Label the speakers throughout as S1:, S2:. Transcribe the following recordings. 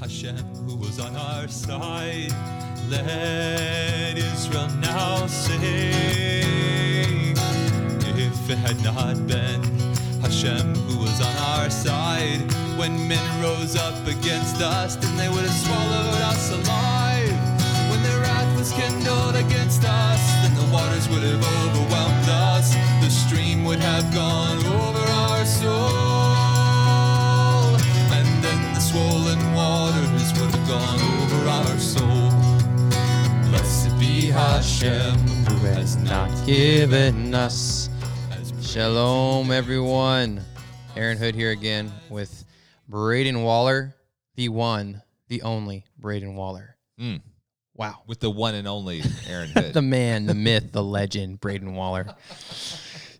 S1: Hashem, who was on our side. Let Israel now sing. If it had not been Hashem, who was on our side, when men rose up against us, then they would have swallowed us alive. When their wrath was kindled against us, then the waters would have overwhelmed us. The stream would have gone over Hashem, who has not
S2: given us. Shalom, everyone. Aaron Hood here again with Braden Waller, the one, the only Braden Waller.
S3: Mm.
S2: Wow.
S3: with the one and only Aaron Hood.
S2: The man, the myth, the legend, Braden Waller.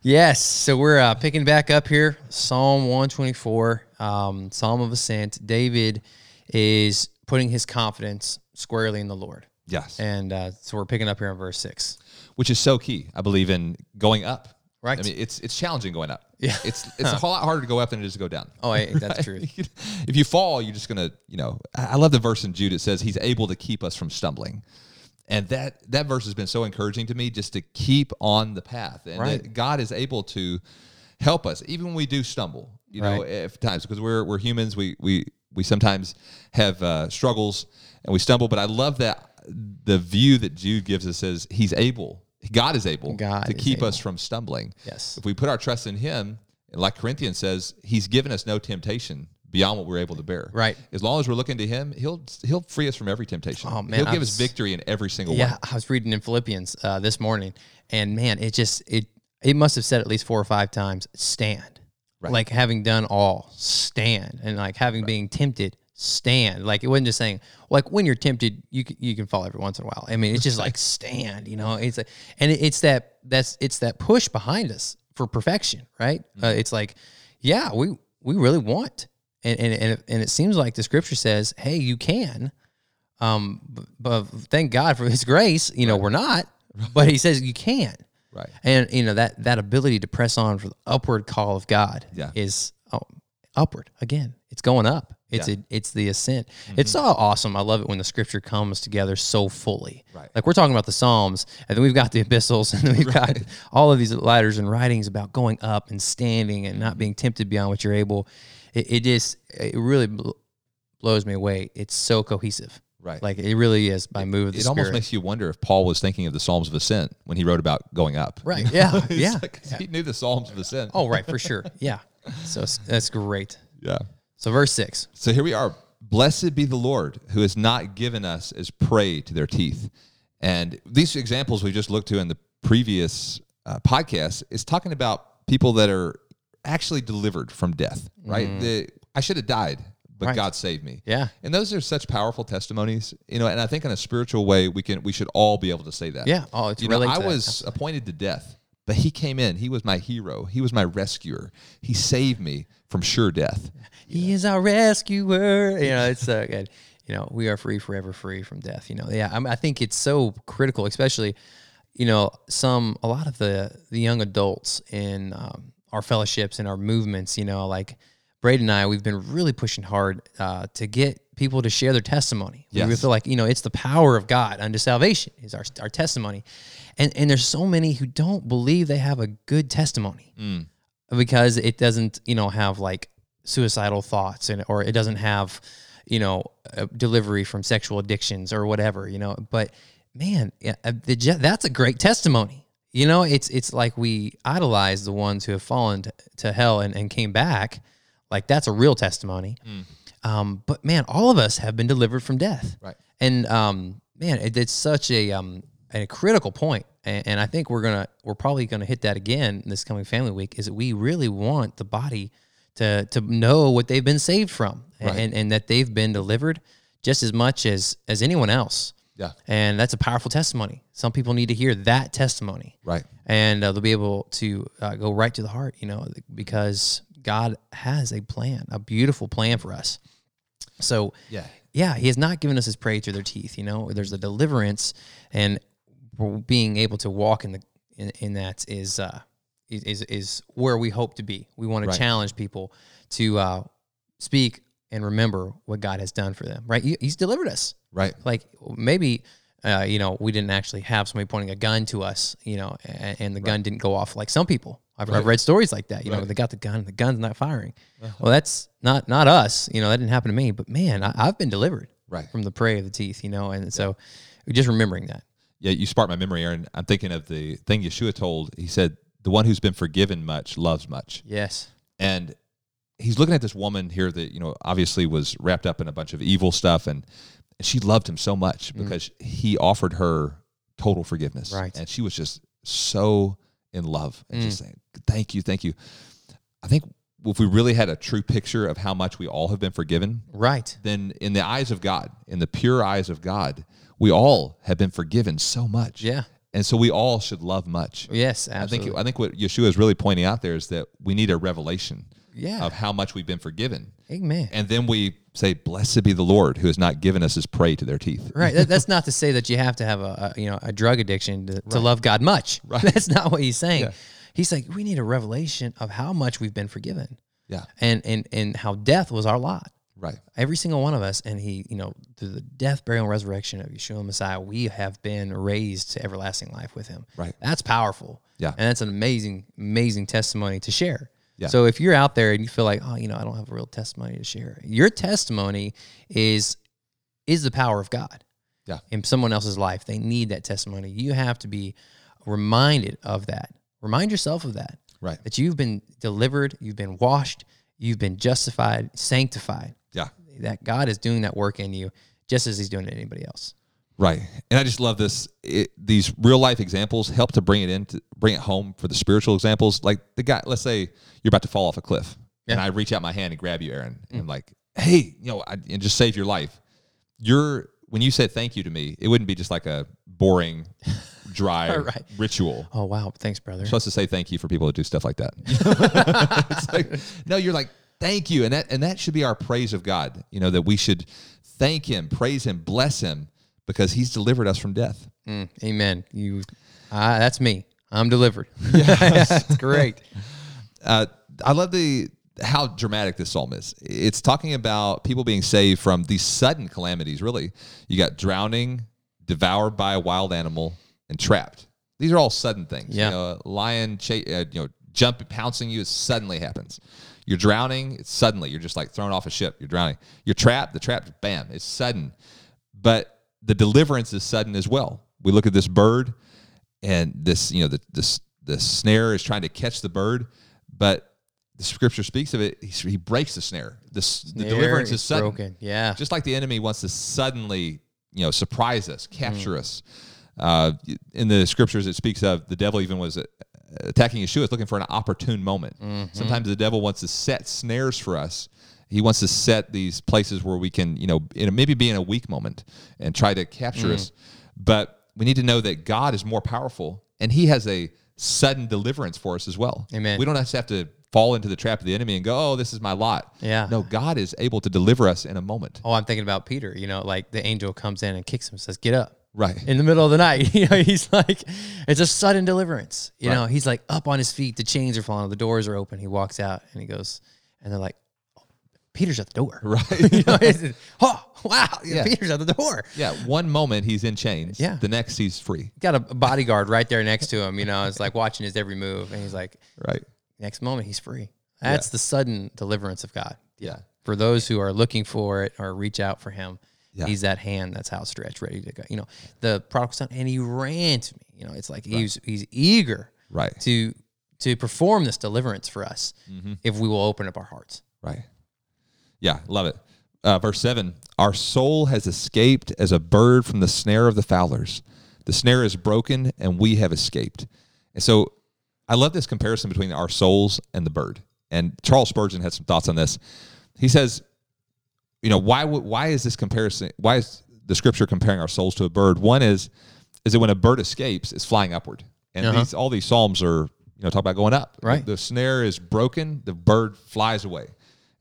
S2: Yes, so we're uh, picking back up here, Psalm 124, um, Psalm of Ascent. David is putting his confidence squarely in the Lord.
S3: Yes,
S2: And uh, so we're picking up here in verse 6.
S3: which is so key. I believe in going up.
S2: Right.
S3: I mean, it's it's challenging going up.
S2: Yeah.
S3: It's it's a whole lot harder to go up than it is to go down.
S2: Oh, hey, that's true.
S3: if you fall, you're just gonna, you know. I I love the verse in Jude. It says he's able to keep us from stumbling, and that that verse has been so encouraging to me, just to keep on the path, and
S2: Right.
S3: that God is able to help us even when we do stumble. You know,
S2: Right.
S3: at times because we're we're humans. We we we sometimes have uh, struggles and we stumble. But I love that the view that Jude gives us is he's able. God is able
S2: God
S3: to
S2: is
S3: keep
S2: able.
S3: us from stumbling.
S2: Yes.
S3: If we put our trust in Him, like Corinthians says, He's given us no temptation beyond what we're able to bear.
S2: Right.
S3: As long as we're looking to Him, He'll He'll free us from every temptation.
S2: Oh, man,
S3: He'll
S2: I
S3: give
S2: was-
S3: us victory in every single
S2: Yeah,
S3: one.
S2: I was reading in Philippians uh, this morning, and man, it just it it must have said at least four or five times, "Stand,"
S3: Right.
S2: like having done all, stand, and like having being tempted, stand. Like it wasn't just saying like when you're tempted, you can, you can fall every once in a while. I mean, it's just like stand, you know. It's like, and it, it's that that's it's that push behind us for perfection, right? Uh, it's like, yeah, we we really want, and and and it, and it seems like the scripture says, hey, you can. Um, b- but thank God for His grace. You know, we're not, but He says you can.
S3: Right.
S2: And you know that that ability to press on for the upward call of God
S3: Yeah.
S2: is oh, upward again. It's going up. It's
S3: Yeah.
S2: a, it's the ascent. It's mm-hmm. so awesome. I love it when the scripture comes together so fully.
S3: Right.
S2: Like we're talking about the Psalms, and then we've got the epistles, and then we've got all of these letters and writings about going up and standing and not mm-hmm. being tempted beyond what you're able. It, it just it really bl- blows me away. It's so cohesive.
S3: Right.
S2: Like it really is by move of the
S3: It almost makes you wonder if Paul was thinking of the Psalms of Ascent when he wrote about going up.
S2: Right. Yeah.
S3: It's
S2: yeah.
S3: He knew the Psalms of Ascent.
S2: Oh, right, for sure. Yeah. So that's great.
S3: Yeah.
S2: So verse six.
S3: So here we are. Blessed be the Lord who has not given us as prey to their teeth. And these examples we just looked to in the previous uh, podcast is talking about people that are actually delivered from death, right? The, I should have died, but
S2: Mm. Right.
S3: God saved me.
S2: Yeah.
S3: And those are such powerful testimonies, you know, and I think in a spiritual way we can we should all be able to say that.
S2: Yeah. Oh, it's
S3: you know, I was appointed to death, but he came in. He was my hero. He was my rescuer. He saved me from sure death.
S2: He is our rescuer. You know, it's so good. You know, we are free forever, free from death. You know, yeah. I, mean, I think it's so critical, especially, you know, some a lot of the the young adults in um, our fellowships and our movements. You know, like Braden and I, we've been really pushing hard uh, to get people to share their testimony. We feel like you know it's the power of God unto salvation is our our testimony, and and there's so many who don't believe they have a good testimony because it doesn't you know have like suicidal thoughts and or it doesn't have you know delivery from sexual addictions or whatever you know? But man yeah, uh, the that's a great testimony. You know it's it's like we idolize the ones who have fallen to, to hell and, and came back. Like that's a real testimony. Um, but man all of us have been delivered from death.
S3: Right.
S2: and um, man it, it's such a um, a critical point and, and i think we're gonna we're probably gonna hit that again this coming family week is that we really want the body to to know what they've been saved from
S3: Right.
S2: and, and that they've been delivered just as much as as anyone else
S3: Yeah.
S2: and that's a powerful testimony some people need to hear that testimony
S3: Right.
S2: and uh, they'll be able to uh, go right to the heart you know because god has a plan a beautiful plan for us so
S3: Yeah.
S2: yeah, he has not given us his prey through their teeth. You know, there's a deliverance, and being able to walk in the in, in that is uh, is is where we hope to be. We want to challenge people to uh, speak and remember what God has done for them. Right? He- He's delivered us.
S3: Right.
S2: Like maybe. Uh, you know, we didn't actually have somebody pointing a gun to us, you know, and, and the gun didn't go off like some people. I've, I've read stories like that. You know, they got the gun, and the gun's not firing.
S3: Uh-huh.
S2: Well, that's not not us. You know, that didn't happen to me. But man, I, I've been delivered
S3: Right.
S2: from the prey of the teeth. You know, and so just remembering that.
S3: Yeah, you sparked my memory, Aaron. I'm thinking of the thing Yeshua told. He said, "The one who's been forgiven much loves much."
S2: Yes.
S3: and he's looking at this woman here that you know obviously was wrapped up in a bunch of evil stuff and, she loved him so much mm. because he offered her total forgiveness
S2: Right.
S3: and she was just so in love and just mm. saying thank you thank you i think if we really had a true picture of how much we all have been forgiven
S2: Right.
S3: then in the eyes of god in the pure eyes of god we all have been forgiven so much
S2: Yeah.
S3: and so we all should love much
S2: Yes.
S3: I think I think what Yeshua is really pointing out there is that we need a revelation
S2: Yeah.
S3: of how much we've been forgiven.
S2: Amen.
S3: And then we say, Blessed be the Lord who has not given us his prey to their teeth.
S2: Right. That's not to say that you have to have a, a you know a drug addiction to, to love God much.
S3: Right.
S2: That's not what he's saying.
S3: Yeah.
S2: He's like we need a revelation of how much we've been forgiven,
S3: Yeah.
S2: and and and how death was our lot.
S3: Right.
S2: Every single one of us, and he, you know, through the death, burial, and resurrection of Yeshua Messiah, we have been raised to everlasting life with him.
S3: Right.
S2: That's powerful.
S3: Yeah.
S2: And that's an amazing, amazing testimony to share.
S3: Yeah.
S2: So if you're out there and you feel like, oh, you know, I don't have a real testimony to share, your testimony is is the power of God.
S3: Yeah.
S2: In someone else's life, they need that testimony. You have to be reminded of that. Remind yourself of that.
S3: Right.
S2: That you've been delivered, you've been washed, you've been justified, sanctified.
S3: Yeah.
S2: That God is doing that work in you just as he's doing it in anybody else.
S3: Right. And I just love this. It, these real life examples help to bring it in, to bring it home for the spiritual examples. Like the guy, let's say you're about to fall off a cliff and I reach out my hand and grab you, Aaron, and mm. I'm like, hey, you know, I, and just save your life. You're, when you said thank you to me, it wouldn't be just like a boring, dry
S2: Right.
S3: ritual.
S2: Oh wow, thanks, brother.
S3: supposed to say thank you for people that do stuff like that. it's like, no, you're like, thank you. And that and that should be our praise of God. You know, that we should thank him, praise him, bless him, because he's delivered us from death.
S2: Mm, amen. You, uh, that's me. I'm delivered. that's great.
S3: Uh, I love the how dramatic this psalm is. It's talking about people being saved from these sudden calamities, really. You got drowning, devoured by a wild animal, and trapped. These are all sudden things.
S2: Yeah.
S3: You know, a lion, cha- uh, you know, jump pouncing you, it suddenly happens. You're drowning, it's suddenly. You're just like thrown off a ship. You're drowning. You're trapped, the trap, bam, it's sudden. But the deliverance is sudden as well. We look at this bird, and this, you know, the this the snare is trying to catch the bird, but the scripture speaks of it. He, he breaks the snare. The
S2: Snare
S3: deliverance is
S2: is
S3: sudden.
S2: broken. Yeah.
S3: just like the enemy wants to suddenly, you know, surprise us, capture us. Uh, in the scriptures, it speaks of the devil even was attacking Yeshua, is looking for an opportune moment. Mm-hmm. Sometimes the devil wants to set snares for us. He wants to set these places where we can, you know, in a, maybe be in a weak moment and try to capture us. Mm. But we need to know that God is more powerful, and He has a sudden deliverance for us as well.
S2: Amen.
S3: We don't just have to fall into the trap of the enemy and go, "Oh, this is my lot."
S2: Yeah.
S3: No, God is able to deliver us in a moment.
S2: Oh, I'm thinking about Peter. You know, like the angel comes in and kicks him, and says, "Get up."
S3: Right.
S2: in the middle of the night. You know, he's like, it's a sudden deliverance. You
S3: Right.
S2: know, he's like up on his feet. The chains are falling. The doors are open. He walks out and he goes, and they're like, "Oh, Peter's at the door.
S3: Right.
S2: you know, it's, oh, wow.
S3: Yeah.
S2: Peter's at the door.
S3: Yeah, one moment he's in chains.
S2: Yeah.
S3: The next he's free.
S2: Got a bodyguard right there next to him. You know, it's like watching his every move. And he's like,
S3: Right.
S2: next moment, he's free. That's the sudden deliverance of God.
S3: Yeah.
S2: For those who are looking for it or reach out for him,
S3: Yeah.
S2: he's that hand that's outstretched, ready to go. You know, the prodigal son, and he ran to me. You know, it's like he's he's eager
S3: Right.
S2: to to perform this deliverance for us
S3: Mm-hmm.
S2: if we will open up our hearts.
S3: Right. Yeah, love it. Uh, verse 7 Our soul has escaped as a bird from the snare of the fowlers. The snare is broken, and we have escaped. And so I love this comparison between our souls and the bird. And Charles Spurgeon had some thoughts on this. He says, you know, why would why is this comparison? Why is the scripture comparing our souls to a bird? One is is that when a bird escapes, it's flying upward, and
S2: Uh-huh.
S3: these all these psalms are you know talk about going up.
S2: Right.
S3: The, the snare is broken, the bird flies away.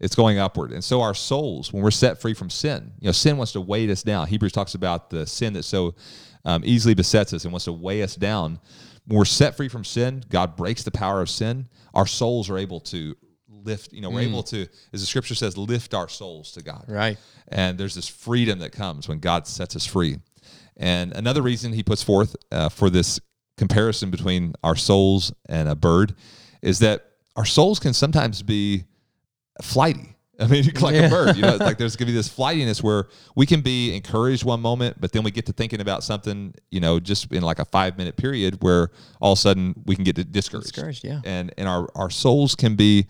S3: It's going upward, and so our souls, when we're set free from sin, you know, sin wants to weigh us down. Hebrews talks about the sin that so um, easily besets us and wants to weigh us down. When we're set free from sin, God breaks the power of sin. Our souls are able to lift. You know, we're able to, as the scripture says, lift our souls to God.
S2: Right.
S3: And there's this freedom that comes when God sets us free. And another reason he puts forth uh, for this comparison between our souls and a bird is that our souls can sometimes be flighty. I mean, like
S2: Yeah.
S3: a bird, you know, like there's gonna be this flightiness where we can be encouraged one moment, but then we get to thinking about something, you know, just in like a five minute period where all of a sudden we can get discouraged.
S2: Discouraged, yeah.
S3: And and our our souls can be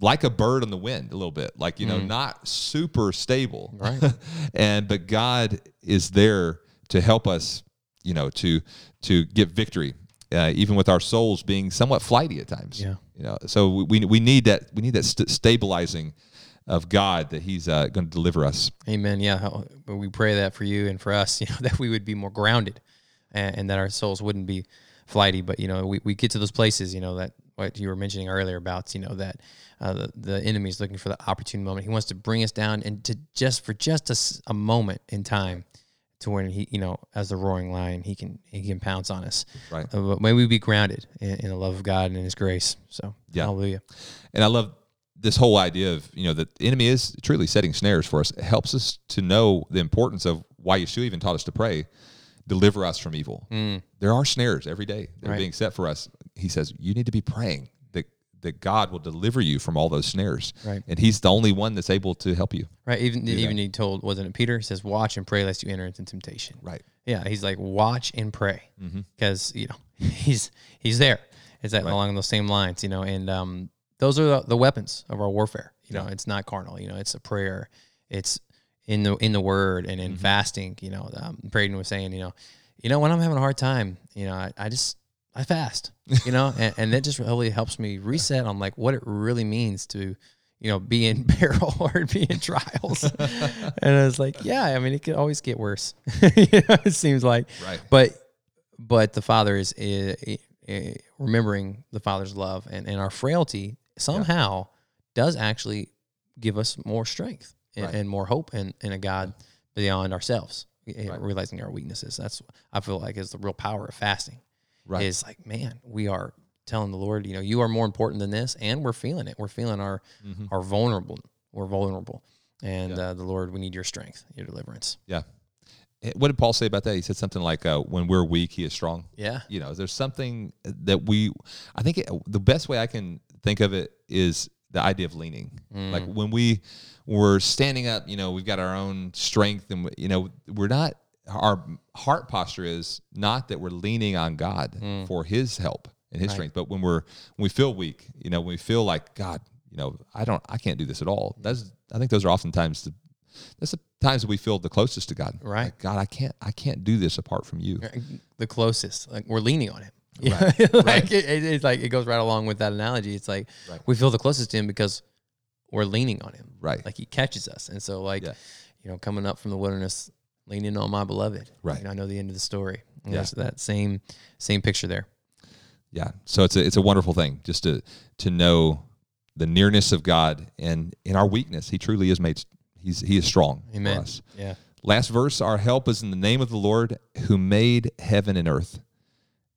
S3: like a bird on the wind a little bit, like you know, not super stable.
S2: Mm. Right.
S3: and but God is there to help us, you know, to to get victory, uh, even with our souls being somewhat flighty at times.
S2: Yeah.
S3: You know, so we we need that we need that st- stabilizing of God that He's uh, going to deliver us.
S2: Amen. Yeah, we pray that for you and for us, you know, that we would be more grounded, and, and that our souls wouldn't be flighty. But you know, we, we get to those places, you know, that what you were mentioning earlier about, you know, that uh, the the enemy is looking for the opportune moment. He wants to bring us down and to just for just a, a moment in time, to when he, you know, as the roaring lion, he can he can pounce on us.
S3: Right.
S2: Uh, but may we be grounded in, in the love of God and in His grace. So,
S3: Yeah.
S2: hallelujah.
S3: And I love this whole idea of you know that the enemy is truly setting snares for us. It helps us to know the importance of why Yeshua even taught us to pray, deliver us from evil. There are snares every day that are being set for us. He says you need to be praying that that God will deliver you from all those snares,
S2: Right.
S3: and He's the only one that's able to help you.
S2: Right. Even even he told wasn't it Peter? He says, "Watch and pray lest you enter into temptation."
S3: Right.
S2: Yeah, he's like watch and pray
S3: Mm-hmm.
S2: because you know he's he's there. It's that along those same lines, you know, and um, those are the, the weapons of our warfare. You know, it's not carnal. You know, it's a prayer. It's in the in the word and
S3: Mm-hmm.
S2: in fasting. You know, um, Braden was saying, you know, you know when I'm having a hard time, you know, I, I just I fast. You know, and, and that just really helps me reset on like what it really means to. You know, be in peril or be in trials, and I was like, yeah, I mean, it could always get worse. you know, it seems like,
S3: Right.
S2: but but the father is uh, uh, remembering the father's love and, and our frailty somehow does actually give us more strength and,
S3: Right.
S2: and more hope and, in a God beyond ourselves, uh, realizing our weaknesses. That's I feel like is the real power of fasting.
S3: Right.
S2: Is like, man, we are telling the Lord, you know, you are more important than this, and we're feeling it. We're feeling our
S3: Mm-hmm.
S2: our vulnerable. We're vulnerable, and uh, the Lord, we need your strength, your deliverance.
S3: Yeah. Eh, What did Paul say about that? He said something like, uh, "When we're weak, He is strong."
S2: Yeah.
S3: you know there's something that we i think it, the best way i can think of it is the idea of leaning like when we we're standing up you know we've got our own strength and you know we're not our heart posture is not that we're leaning on god hmm. for his help and his strength but when we're when we feel weak you know when we feel like god you know i don't i can't do this at all hmm. that's i think those are oftentimes the that's the times that we feel the closest to god
S2: Right.
S3: Like, god i can't i can't do this apart from you
S2: the closest. Like we're leaning on him. Yeah, like it, it- it's like it goes right along with that analogy. It's like
S3: Right.
S2: we feel the closest to him because we're leaning on him.
S3: Right.
S2: Like he catches us, and so like
S3: Yeah.
S2: you know, coming up from the wilderness, leaning on my beloved.
S3: Right.
S2: Know, I know the end of the story. And
S3: Yeah.
S2: That same same picture there.
S3: Yeah. So it's a it's a wonderful thing just to to know the nearness of God and in our weakness, He truly is made. He's He is strong
S2: Amen.
S3: for us.
S2: Yeah.
S3: Last verse: Our help is in the name of the Lord who made heaven and earth.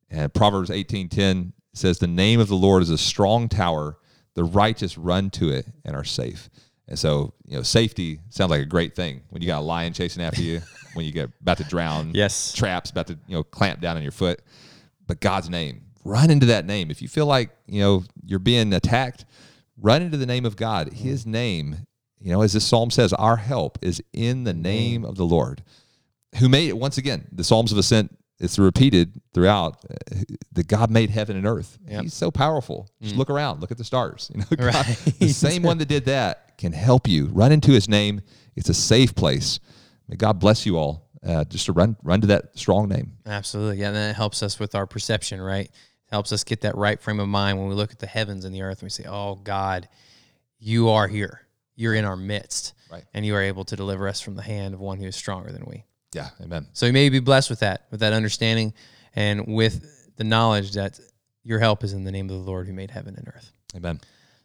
S3: And Proverbs eighteen ten says, "The name of the Lord is a strong tower; the righteous run to it and are safe." And so, you know, safety sounds like a great thing when you got a lion chasing after you, when you get about to drown,
S2: Yes.
S3: traps about to you know clamp down on your foot. But God's name, run into that name. If you feel like you know you're being attacked, run into the name of God. Mm. His name, you know, as this psalm says, our help is in the mm. name of the Lord, who made it. Once again, the Psalms of Ascent. It's repeated throughout uh, that God made heaven and earth.
S2: Yep.
S3: He's so powerful. Just mm. look around, look at the stars. You know, God,
S2: Right.
S3: the same one that did that can help you. Run into His name. It's a safe place. May God bless you all. Uh, just to run, run to that strong name.
S2: Absolutely. Yeah. And then it helps us with our perception, right? It helps us get that right frame of mind when we look at the heavens and the earth and we say, Oh God, you are here. You're in our midst.
S3: Right.
S2: And you are able to deliver us from the hand of one who is stronger than we.
S3: Yeah, Amen.
S2: So you may be blessed with that, with that understanding, and with the knowledge that your help is in the name of the Lord who made heaven and earth.
S3: Amen.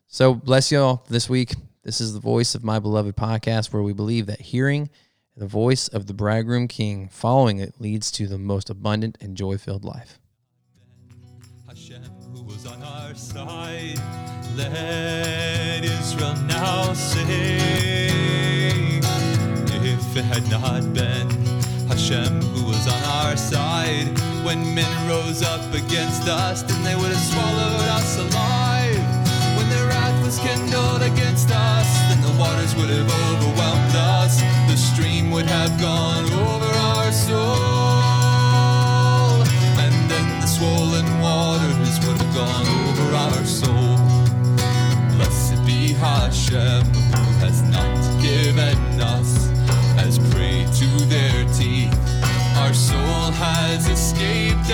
S2: So bless you all this week. This is the voice of my beloved podcast, where we believe that hearing the voice of the bridegroom king, following it, leads to the most abundant and joy filled life.
S1: Hashem, who was on our side, let
S3: Israel now sing. If it had not been Hashem who was on our side, when men rose up against us, then they would have swallowed us alive. Was kindled against us, then the waters would have overwhelmed us. The stream would have gone over our soul, and then the swollen waters would have gone over our soul. Blessed be Hashem, who has not given us as prey to their teeth. Our soul has escaped